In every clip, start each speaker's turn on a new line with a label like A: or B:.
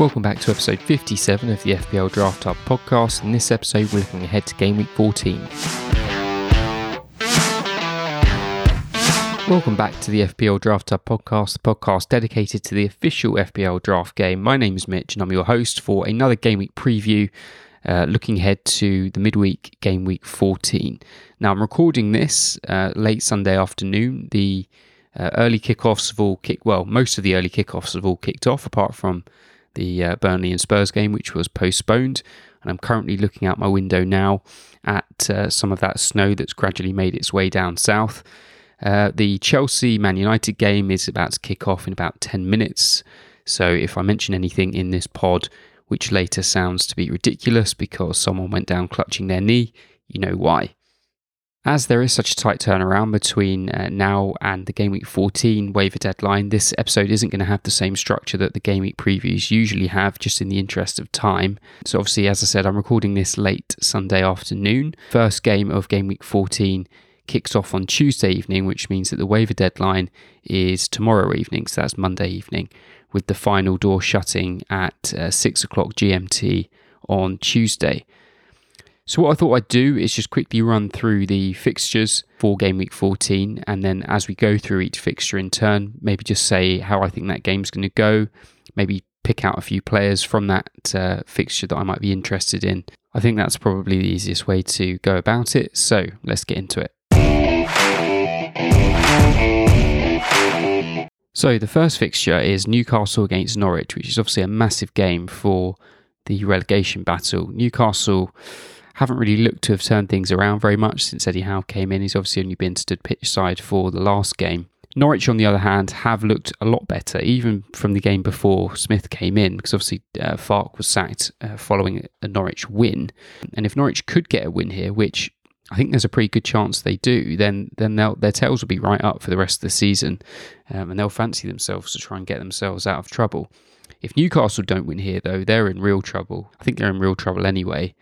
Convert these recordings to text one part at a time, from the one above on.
A: Welcome back to episode 57 of the FPL Draft Hub podcast. In this episode, we're looking ahead to game week 14. Welcome back to the FPL Draft Hub podcast, the podcast dedicated to the official FPL draft game. My name is Mitch and I'm your host for another game week preview. Uh, looking ahead to the midweek game week 14. Now, I'm recording this uh, late Sunday afternoon. The uh, early kickoffs have all kicked, well, most of the early kickoffs have all kicked off, apart from the uh, Burnley and Spurs game, which was postponed. And I'm currently looking out my window now at uh, some of that snow that's gradually made its way down south. Uh, the Chelsea Man United game is about to kick off in about 10 minutes. So if I mention anything in this pod, which later sounds to be ridiculous because someone went down clutching their knee, you know why. As there is such a tight turnaround between uh, now and the Game Week 14 waiver deadline, this episode isn't going to have the same structure that the Game Week previews usually have, just in the interest of time. So, obviously, as I said, I'm recording this late Sunday afternoon. First game of Game Week 14 kicks off on Tuesday evening, which means that the waiver deadline is tomorrow evening, so that's Monday evening, with the final door shutting at uh, 6 o'clock GMT on Tuesday. So, what I thought I'd do is just quickly run through the fixtures for game week 14, and then as we go through each fixture in turn, maybe just say how I think that game's going to go, maybe pick out a few players from that uh, fixture that I might be interested in. I think that's probably the easiest way to go about it. So, let's get into it. So, the first fixture is Newcastle against Norwich, which is obviously a massive game for the relegation battle. Newcastle haven't really looked to have turned things around very much since Eddie Howe came in. He's obviously only been stood pitch side for the last game. Norwich, on the other hand, have looked a lot better, even from the game before Smith came in, because obviously uh, Farke was sacked uh, following a Norwich win. And if Norwich could get a win here, which I think there's a pretty good chance they do, then then their tails will be right up for the rest of the season, um, and they'll fancy themselves to try and get themselves out of trouble. If Newcastle don't win here, though, they're in real trouble. I think they're in real trouble anyway.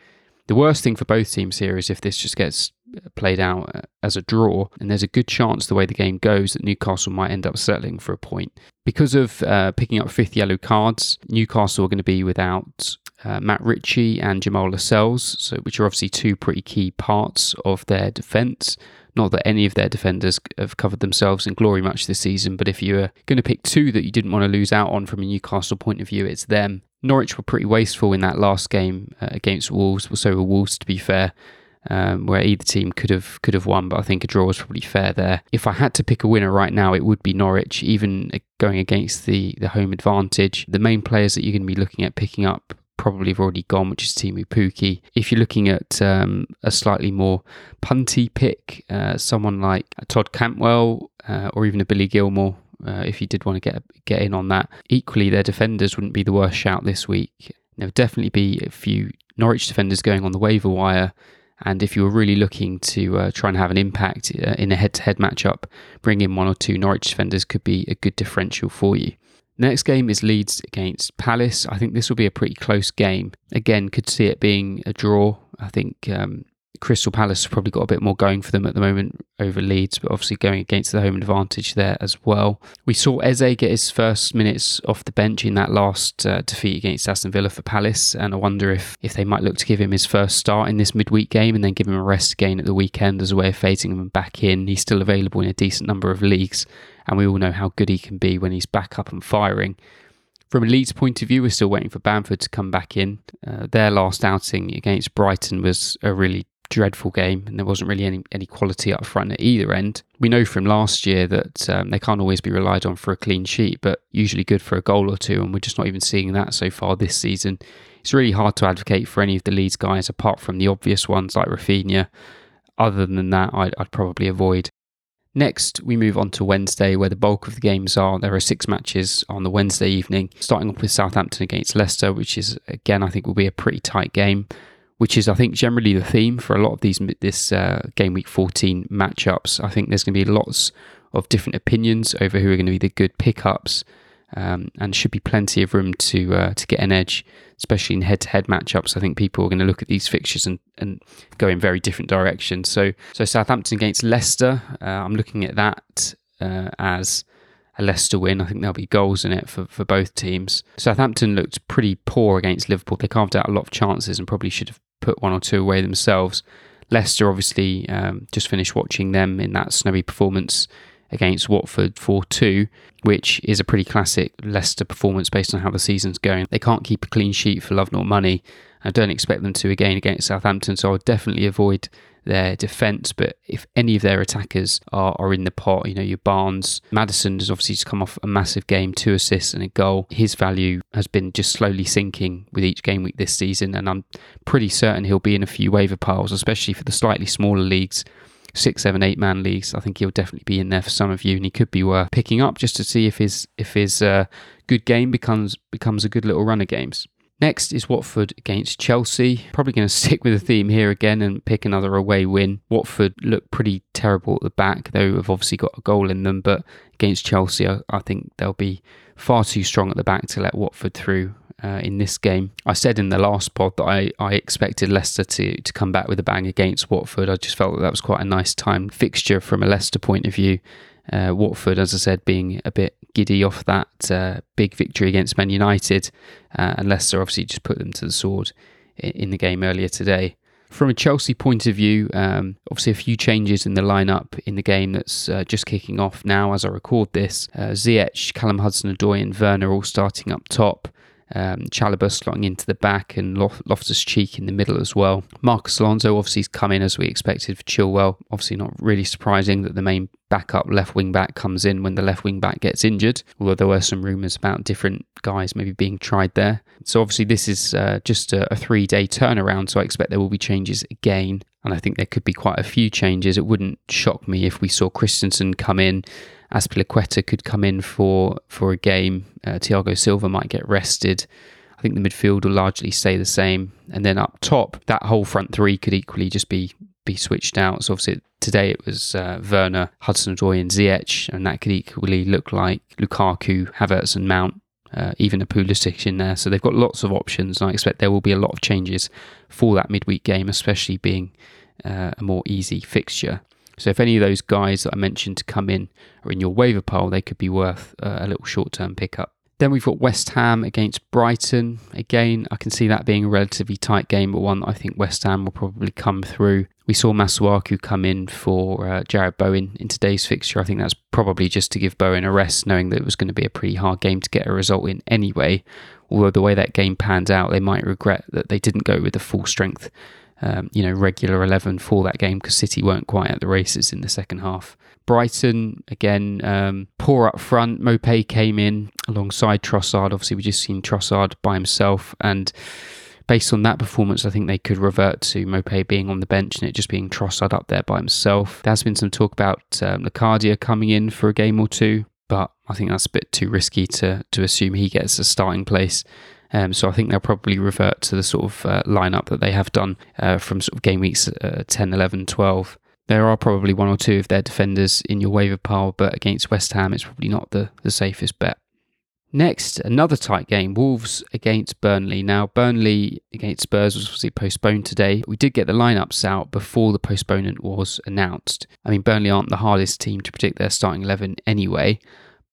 A: The worst thing for both teams here is if this just gets played out uh, as a draw, and there's a good chance the way the game goes that Newcastle might end up settling for a point. Because of uh, picking up fifth yellow cards, Newcastle are going to be without uh, Matt Ritchie and Jamal Lascelles, so which are obviously two pretty key parts of their defence. Not that any of their defenders have covered themselves in glory much this season, but if you were going to pick two that you didn't want to lose out on from a Newcastle point of view, it's them. Norwich were pretty wasteful in that last game uh, against Wolves. Or so were Wolves, to be fair, um, where either team could have could have won, but I think a draw was probably fair there. If I had to pick a winner right now, it would be Norwich, even going against the the home advantage. The main players that you're going to be looking at picking up probably have already gone, which is Teemu Pukki. If you're looking at um, a slightly more punty pick, uh, someone like Todd Cantwell uh, or even a Billy Gilmour, uh, if you did want to get get in on that. Equally, their defenders wouldn't be the worst shout this week. There would definitely be a few Norwich defenders going on the waiver wire. And if you were really looking to uh, try and have an impact uh, in a head to head matchup, bring in one or two Norwich defenders could be a good differential for you. Next game is Leeds against Palace. I think this will be a pretty close game. Again, could see it being a draw. I think um, Crystal Palace have probably got a bit more going for them at the moment over Leeds, but obviously going against the home advantage there as well. We saw Eze get his first minutes off the bench in that last uh, defeat against Aston Villa for Palace, and I wonder if, if they might look to give him his first start in this midweek game and then give him a rest again at the weekend as a way of phasing him back in. He's still available in a decent number of leagues, and we all know how good he can be when he's back up and firing. From a Leeds point of view, we're still waiting for Bamford to come back in. Uh, their last outing against Brighton was a really dreadful game, and there wasn't really any, any quality up front at either end. We know from last year that um, they can't always be relied on for a clean sheet, but usually good for a goal or two, and we're just not even seeing that so far this season. It's really hard to advocate for any of the Leeds guys apart from the obvious ones like Raphinha. Other than that, I'd, I'd probably avoid. Next, we move on to Wednesday, where the bulk of the games are. There are six matches on the Wednesday evening, starting off with Southampton against Leicester, which is, again, I think will be a pretty tight game which is I think generally the theme for a lot of these this uh, game week 14 matchups. I think there's going to be lots of different opinions over who are going to be the good pickups, um, and should be plenty of room to uh, to get an edge, especially in head-to-head matchups. I think people are going to look at these fixtures and, and go in very different directions. So so Southampton against Leicester, uh, I'm looking at that uh, as a Leicester win. I think there'll be goals in it for, for both teams. Southampton looked pretty poor against Liverpool. They carved out a lot of chances and probably should have put one or two away themselves. Leicester obviously um, just finished watching them in that snowy performance against Watford 4 2, which is a pretty classic Leicester performance based on how the season's going. They can't keep a clean sheet for love nor money. I don't expect them to again against Southampton, so I'll definitely avoid their defence. But if any of their attackers are, are in the pot, you know, your Barnes, Maddison has obviously just come off a massive game, two assists and a goal. His value has been just slowly sinking with each game week this season, and I'm pretty certain he'll be in a few waiver piles, especially for the slightly smaller leagues six, seven, eight man leagues, I think he'll definitely be in there for some of you, and he could be worth picking up just to see if his if his uh, good game becomes becomes a good little run of games. Next is Watford against Chelsea. Probably going to stick with the theme here again and pick another away win. Watford look pretty terrible at the back, though have obviously got a goal in them. But against Chelsea, I, I think they'll be far too strong at the back to let Watford through uh, in this game. I said in the last pod that I, I expected Leicester to, to come back with a bang against Watford. I just felt that that was quite a nice timed fixture from a Leicester point of view. Uh, Watford, as I said, being a bit giddy off that uh, big victory against Man United, uh, and Leicester obviously just put them to the sword in, the game earlier today. From a Chelsea point of view, um, obviously a few changes in the lineup in the game that's uh, just kicking off now as I record this. Uh, Ziyech, Callum Hudson-Odoi, and Werner all starting up top. Um, Chalobah slotting into the back and Loftus Cheek in the middle as well. Marcos Alonso obviously has come in as we expected for Chilwell. Obviously, not really surprising that the main backup left wing back comes in when the left wing back gets injured, although there were some rumours about different guys maybe being tried there. So, obviously, this is uh, just a, a three day turnaround, so I expect there will be changes again. And I think there could be quite a few changes. It wouldn't shock me if we saw Christensen come in Azpilicueta could come in for for a game. Uh, Thiago Silva might get rested. I think the midfield will largely stay the same, and then up top, that whole front three could equally just be be switched out. So obviously today it was uh, Werner, Hudson-Odoi, and Ziyech, and that could equally look like Lukaku, Havertz, and Mount. Uh, even a Pulisic in there, so they've got lots of options, and I expect there will be a lot of changes for that midweek game, especially being uh, a more easy fixture. So if any of those guys that I mentioned to come in are in your waiver pile, they could be worth uh, a little short term pickup. Then we've got West Ham against Brighton. Again, I can see that being a relatively tight game, but one I think West Ham will probably come through. We saw Masuaku come in for uh, Jarrod Bowen in today's fixture. I think that's probably just to give Bowen a rest, knowing that it was going to be a pretty hard game to get a result in anyway. Although the way that game panned out, they might regret that they didn't go with the full strength um, you know, regular 11 for that game because City weren't quite at the races in the second half. Brighton, again, um, poor up front. Maupay came in alongside Trossard. Obviously, we just seen Trossard by himself. And based on that performance, I think they could revert to Maupay being on the bench and it just being Trossard up there by himself. There's been some talk about um, Locadia coming in for a game or two, but I think that's a bit too risky to, to assume he gets a starting place. Um, so I think they'll probably revert to the sort of uh, lineup that they have done uh, from sort of game weeks uh, 10, 11, 12. There are probably one or two of their defenders in your waiver pile, but against West Ham, it's probably not the, the safest bet. Next, another tight game Wolves against Burnley. Now, Burnley against Spurs was obviously postponed today. We did get the lineups out before the postponement was announced. I mean, Burnley aren't the hardest team to predict their starting 11 anyway,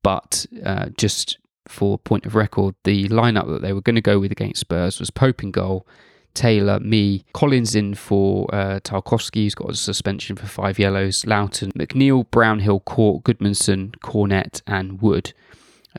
A: but uh, just for point of record, the lineup that they were going to go with against Spurs was Pope in goal, Taylor, Mee, Collins in for uh, Tarkowski, who's got a suspension for five yellows, Lowton, McNeil, Brownhill, Cork, Gudmundsson, Cornet, and Wood.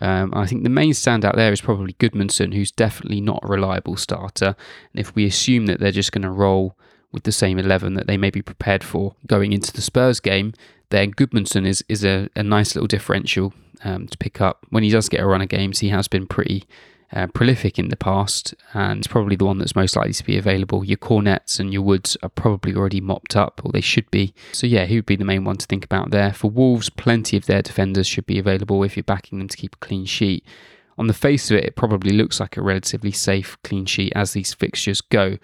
A: Um, I think the main standout there is probably Gudmundsson, who's definitely not a reliable starter. And if we assume that they're just going to roll with the same 11 that they may be prepared for going into the Spurs game, then Gudmundsson is, is a, a nice little differential um, to pick up. When he does get a run of games, he has been pretty uh, prolific in the past, and it's probably the one that's most likely to be available. Your Cornets and your Woods are probably already mopped up, or they should be. So, yeah, he would be the main one to think about there. For Wolves, plenty of their defenders should be available if you're backing them to keep a clean sheet. On the face of it, it probably looks like a relatively safe clean sheet as these fixtures go,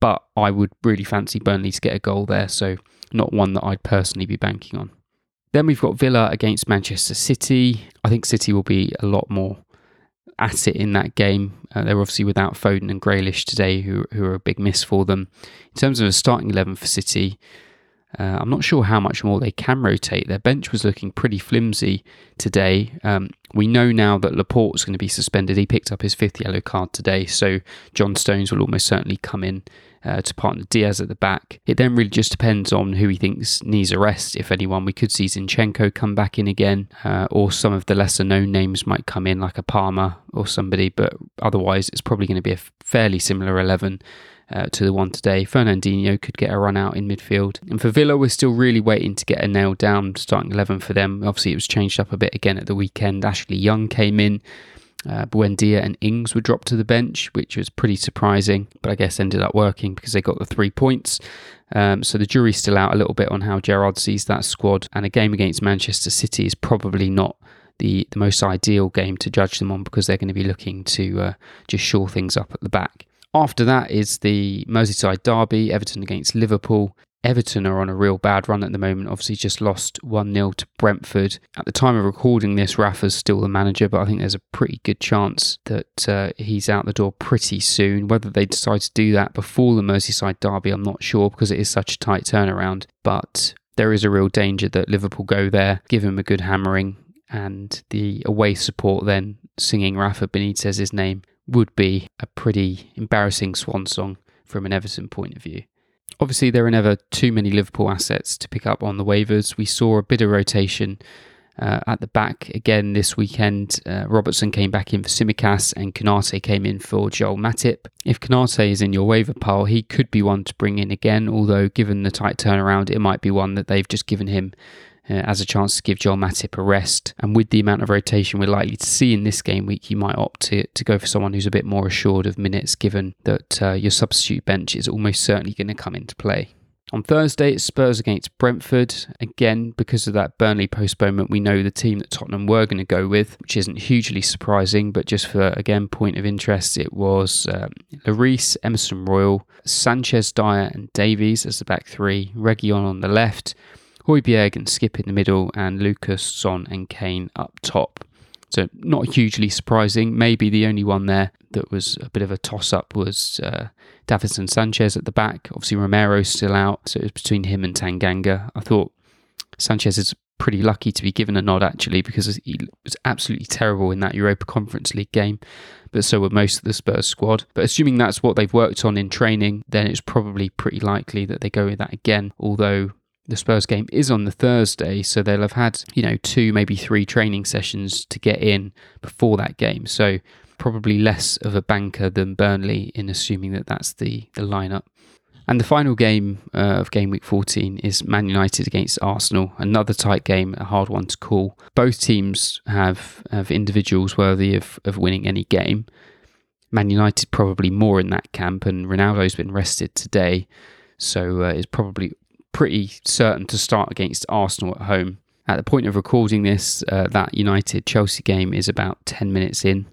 A: but I would really fancy Burnley to get a goal there, so not one that I'd personally be banking on. Then we've got Villa against Manchester City. I think City will be a lot more at it in that game. Uh, they're obviously without Foden and Grealish today, who, who are a big miss for them. In terms of a starting 11 for City, Uh, I'm not sure how much more they can rotate. Their bench was looking pretty flimsy today. Um, we know now that Laporte's going to be suspended. He picked up his fifth yellow card today, so John Stones will almost certainly come in uh, to partner Dias at the back. It then really just depends on who he thinks needs a rest, if anyone. We could see Zinchenko come back in again, uh, or some of the lesser known names might come in, like a Palmer or somebody, but otherwise, it's probably going to be a fairly similar 11 uh, to the one today. Fernandinho could get a run out in midfield. And for Villa, we're still really waiting to get a nailed down starting 11 for them. Obviously, it was changed up a bit again at the weekend. Ashley Young came in. Uh, Buendia and Ings were dropped to the bench, which was pretty surprising, but I guess ended up working because they got the three points. Um, so the jury's still out a little bit on how Gerrard sees that squad, and a game against Manchester City is probably not the, the most ideal game to judge them on because they're going to be looking to uh, just shore things up at the back. After that is the Merseyside derby, Everton against Liverpool. Everton are on a real bad run at the moment. Obviously, just lost 1 0 to Brentford. At the time of recording this, Rafa's still the manager, but I think there's a pretty good chance that uh, he's out the door pretty soon. Whether they decide to do that before the Merseyside derby, I'm not sure because it is such a tight turnaround. But there is a real danger that Liverpool go there, give him a good hammering, and the away support then singing Rafa Benitez's name would be a pretty embarrassing swan song from an Everton point of view. Obviously, there are never too many Liverpool assets to pick up on the waivers. We saw a bit of rotation uh, at the back again this weekend. Uh, Robertson came back in for Tsimikas and Konate came in for Joel Matip. If Konate is in your waiver pile, he could be one to bring in again, although given the tight turnaround, it might be one that they've just given him as a chance to give Joel Matip a rest. And with the amount of rotation we're likely to see in this game week, you might opt to, to go for someone who's a bit more assured of minutes, given that uh, your substitute bench is almost certainly going to come into play. On Thursday, it's Spurs against Brentford. Again, because of that Burnley postponement, we know the team that Tottenham were going to go with, which isn't hugely surprising, but just for, again, point of interest, it was um, Emerson Royal, Sanchez, Dier, and Davies as the back three, Reguilon on the left, Højbjerg and Skipp in the middle, and Lucas, Son, and Kane up top. So not hugely surprising. Maybe the only one there that was a bit of a toss-up was uh, Davinson Sanchez at the back. Obviously Romero's still out, so it was between him and Tanganga. I thought Sanchez is pretty lucky to be given a nod actually because he was absolutely terrible in that Europa Conference League game, but so were most of the Spurs squad. But assuming that's what they've worked on in training, then it's probably pretty likely that they go with that again. Although the Spurs game is on the Thursday, so they'll have had, you know, two, maybe three training sessions to get in before that game. So probably less of a banker than Burnley in assuming that that's the, the lineup. And the final game uh, of game week 14 is Man United against Arsenal. Another tight game, a hard one to call. Both teams have, have individuals worthy of, of winning any game. Man United probably more in that camp, and Ronaldo's been rested today, so uh, it's probably pretty certain to start against Arsenal at home. At the point of recording this, uh, that United Chelsea game is about 10 minutes in,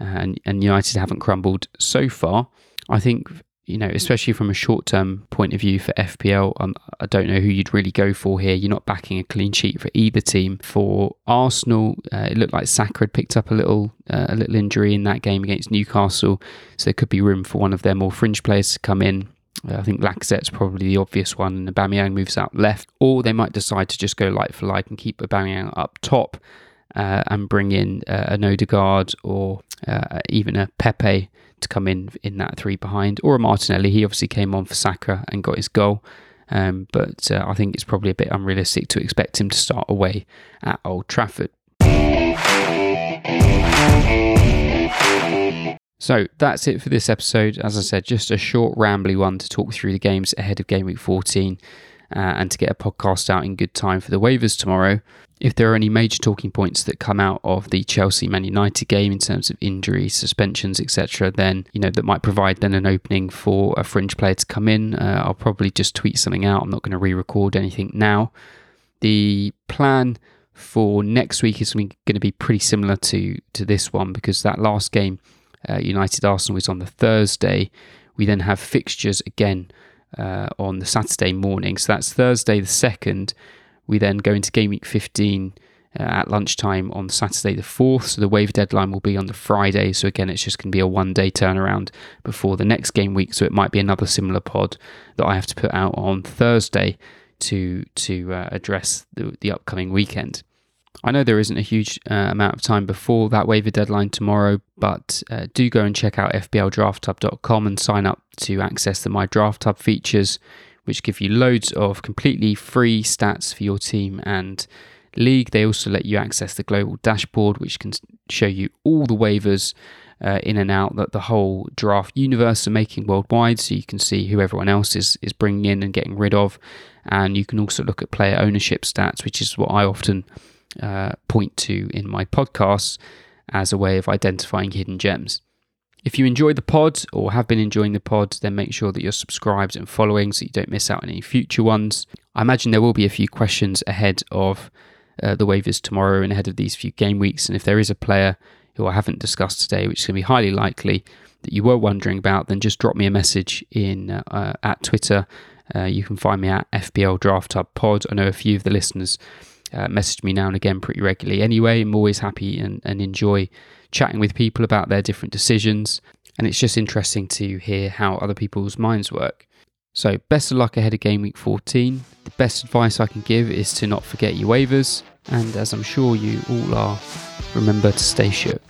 A: uh, and, and United haven't crumbled so far. I think, you know, especially from a short term point of view for FPL, um, I don't know who you'd really go for here. You're not backing a clean sheet for either team. For Arsenal, uh, it looked like Saka had picked up a little uh, a little injury in that game against Newcastle, so there could be room for one of their more fringe players to come in. I think Lacazette's probably the obvious one, and Aubameyang moves out left. Or they might decide to just go light for light and keep Aubameyang up top uh, and bring in uh, an Odegaard or uh, even a Pepe to come in in that three behind, or a Martinelli. He obviously came on for Saka and got his goal. Um, but uh, I think it's probably a bit unrealistic to expect him to start away at Old Trafford. So that's it for this episode. As I said, just a short, rambly one to talk through the games ahead of game week 14 uh, and to get a podcast out in good time for the waivers tomorrow. If there are any major talking points that come out of the Chelsea Man United game in terms of injuries, suspensions, etc., then you know that might provide then an opening for a fringe player to come in. Uh, I'll probably just tweet something out. I'm not going to re-record anything now. The plan for next week is going to be pretty similar to to this one because that last game uh, United Arsenal is on the Thursday. We then have fixtures again uh, on the Saturday morning. So that's Thursday the 2nd. We then go into game week 15 uh, at lunchtime on Saturday the 4th. So the wave deadline will be on the Friday. So again, it's just going to be a one day turnaround before the next game week. So it might be another similar pod that I have to put out on Thursday to to uh, address the, the upcoming weekend. I know there isn't a huge uh, amount of time before that waiver deadline tomorrow, but uh, do go and check out fpldrafthub.com and sign up to access the My Draft Hub features, which give you loads of completely free stats for your team and league. They also let you access the global dashboard, which can show you all the waivers uh, in and out that the whole draft universe are making worldwide, so you can see who everyone else is is bringing in and getting rid of, and you can also look at player ownership stats, which is what I often uh, point to in my podcasts as a way of identifying hidden gems. If you enjoy the pod or have been enjoying the pod, then make sure that you're subscribed and following so you don't miss out on any future ones. I imagine there will be a few questions ahead of uh, the waivers tomorrow and ahead of these few game weeks. And if there is a player who I haven't discussed today, which is going to be highly likely that you were wondering about, then just drop me a message in uh, at Twitter. Uh, you can find me at FPL Draft Hub Pod. I know a few of the listeners uh, message me now and again pretty regularly anyway. I'm always happy and, and enjoy chatting with people about their different decisions. And it's just interesting to hear how other people's minds work. So, best of luck ahead of game week 14. The best advice I can give is to not forget your waivers. And as I'm sure you all are, remember to stay shook.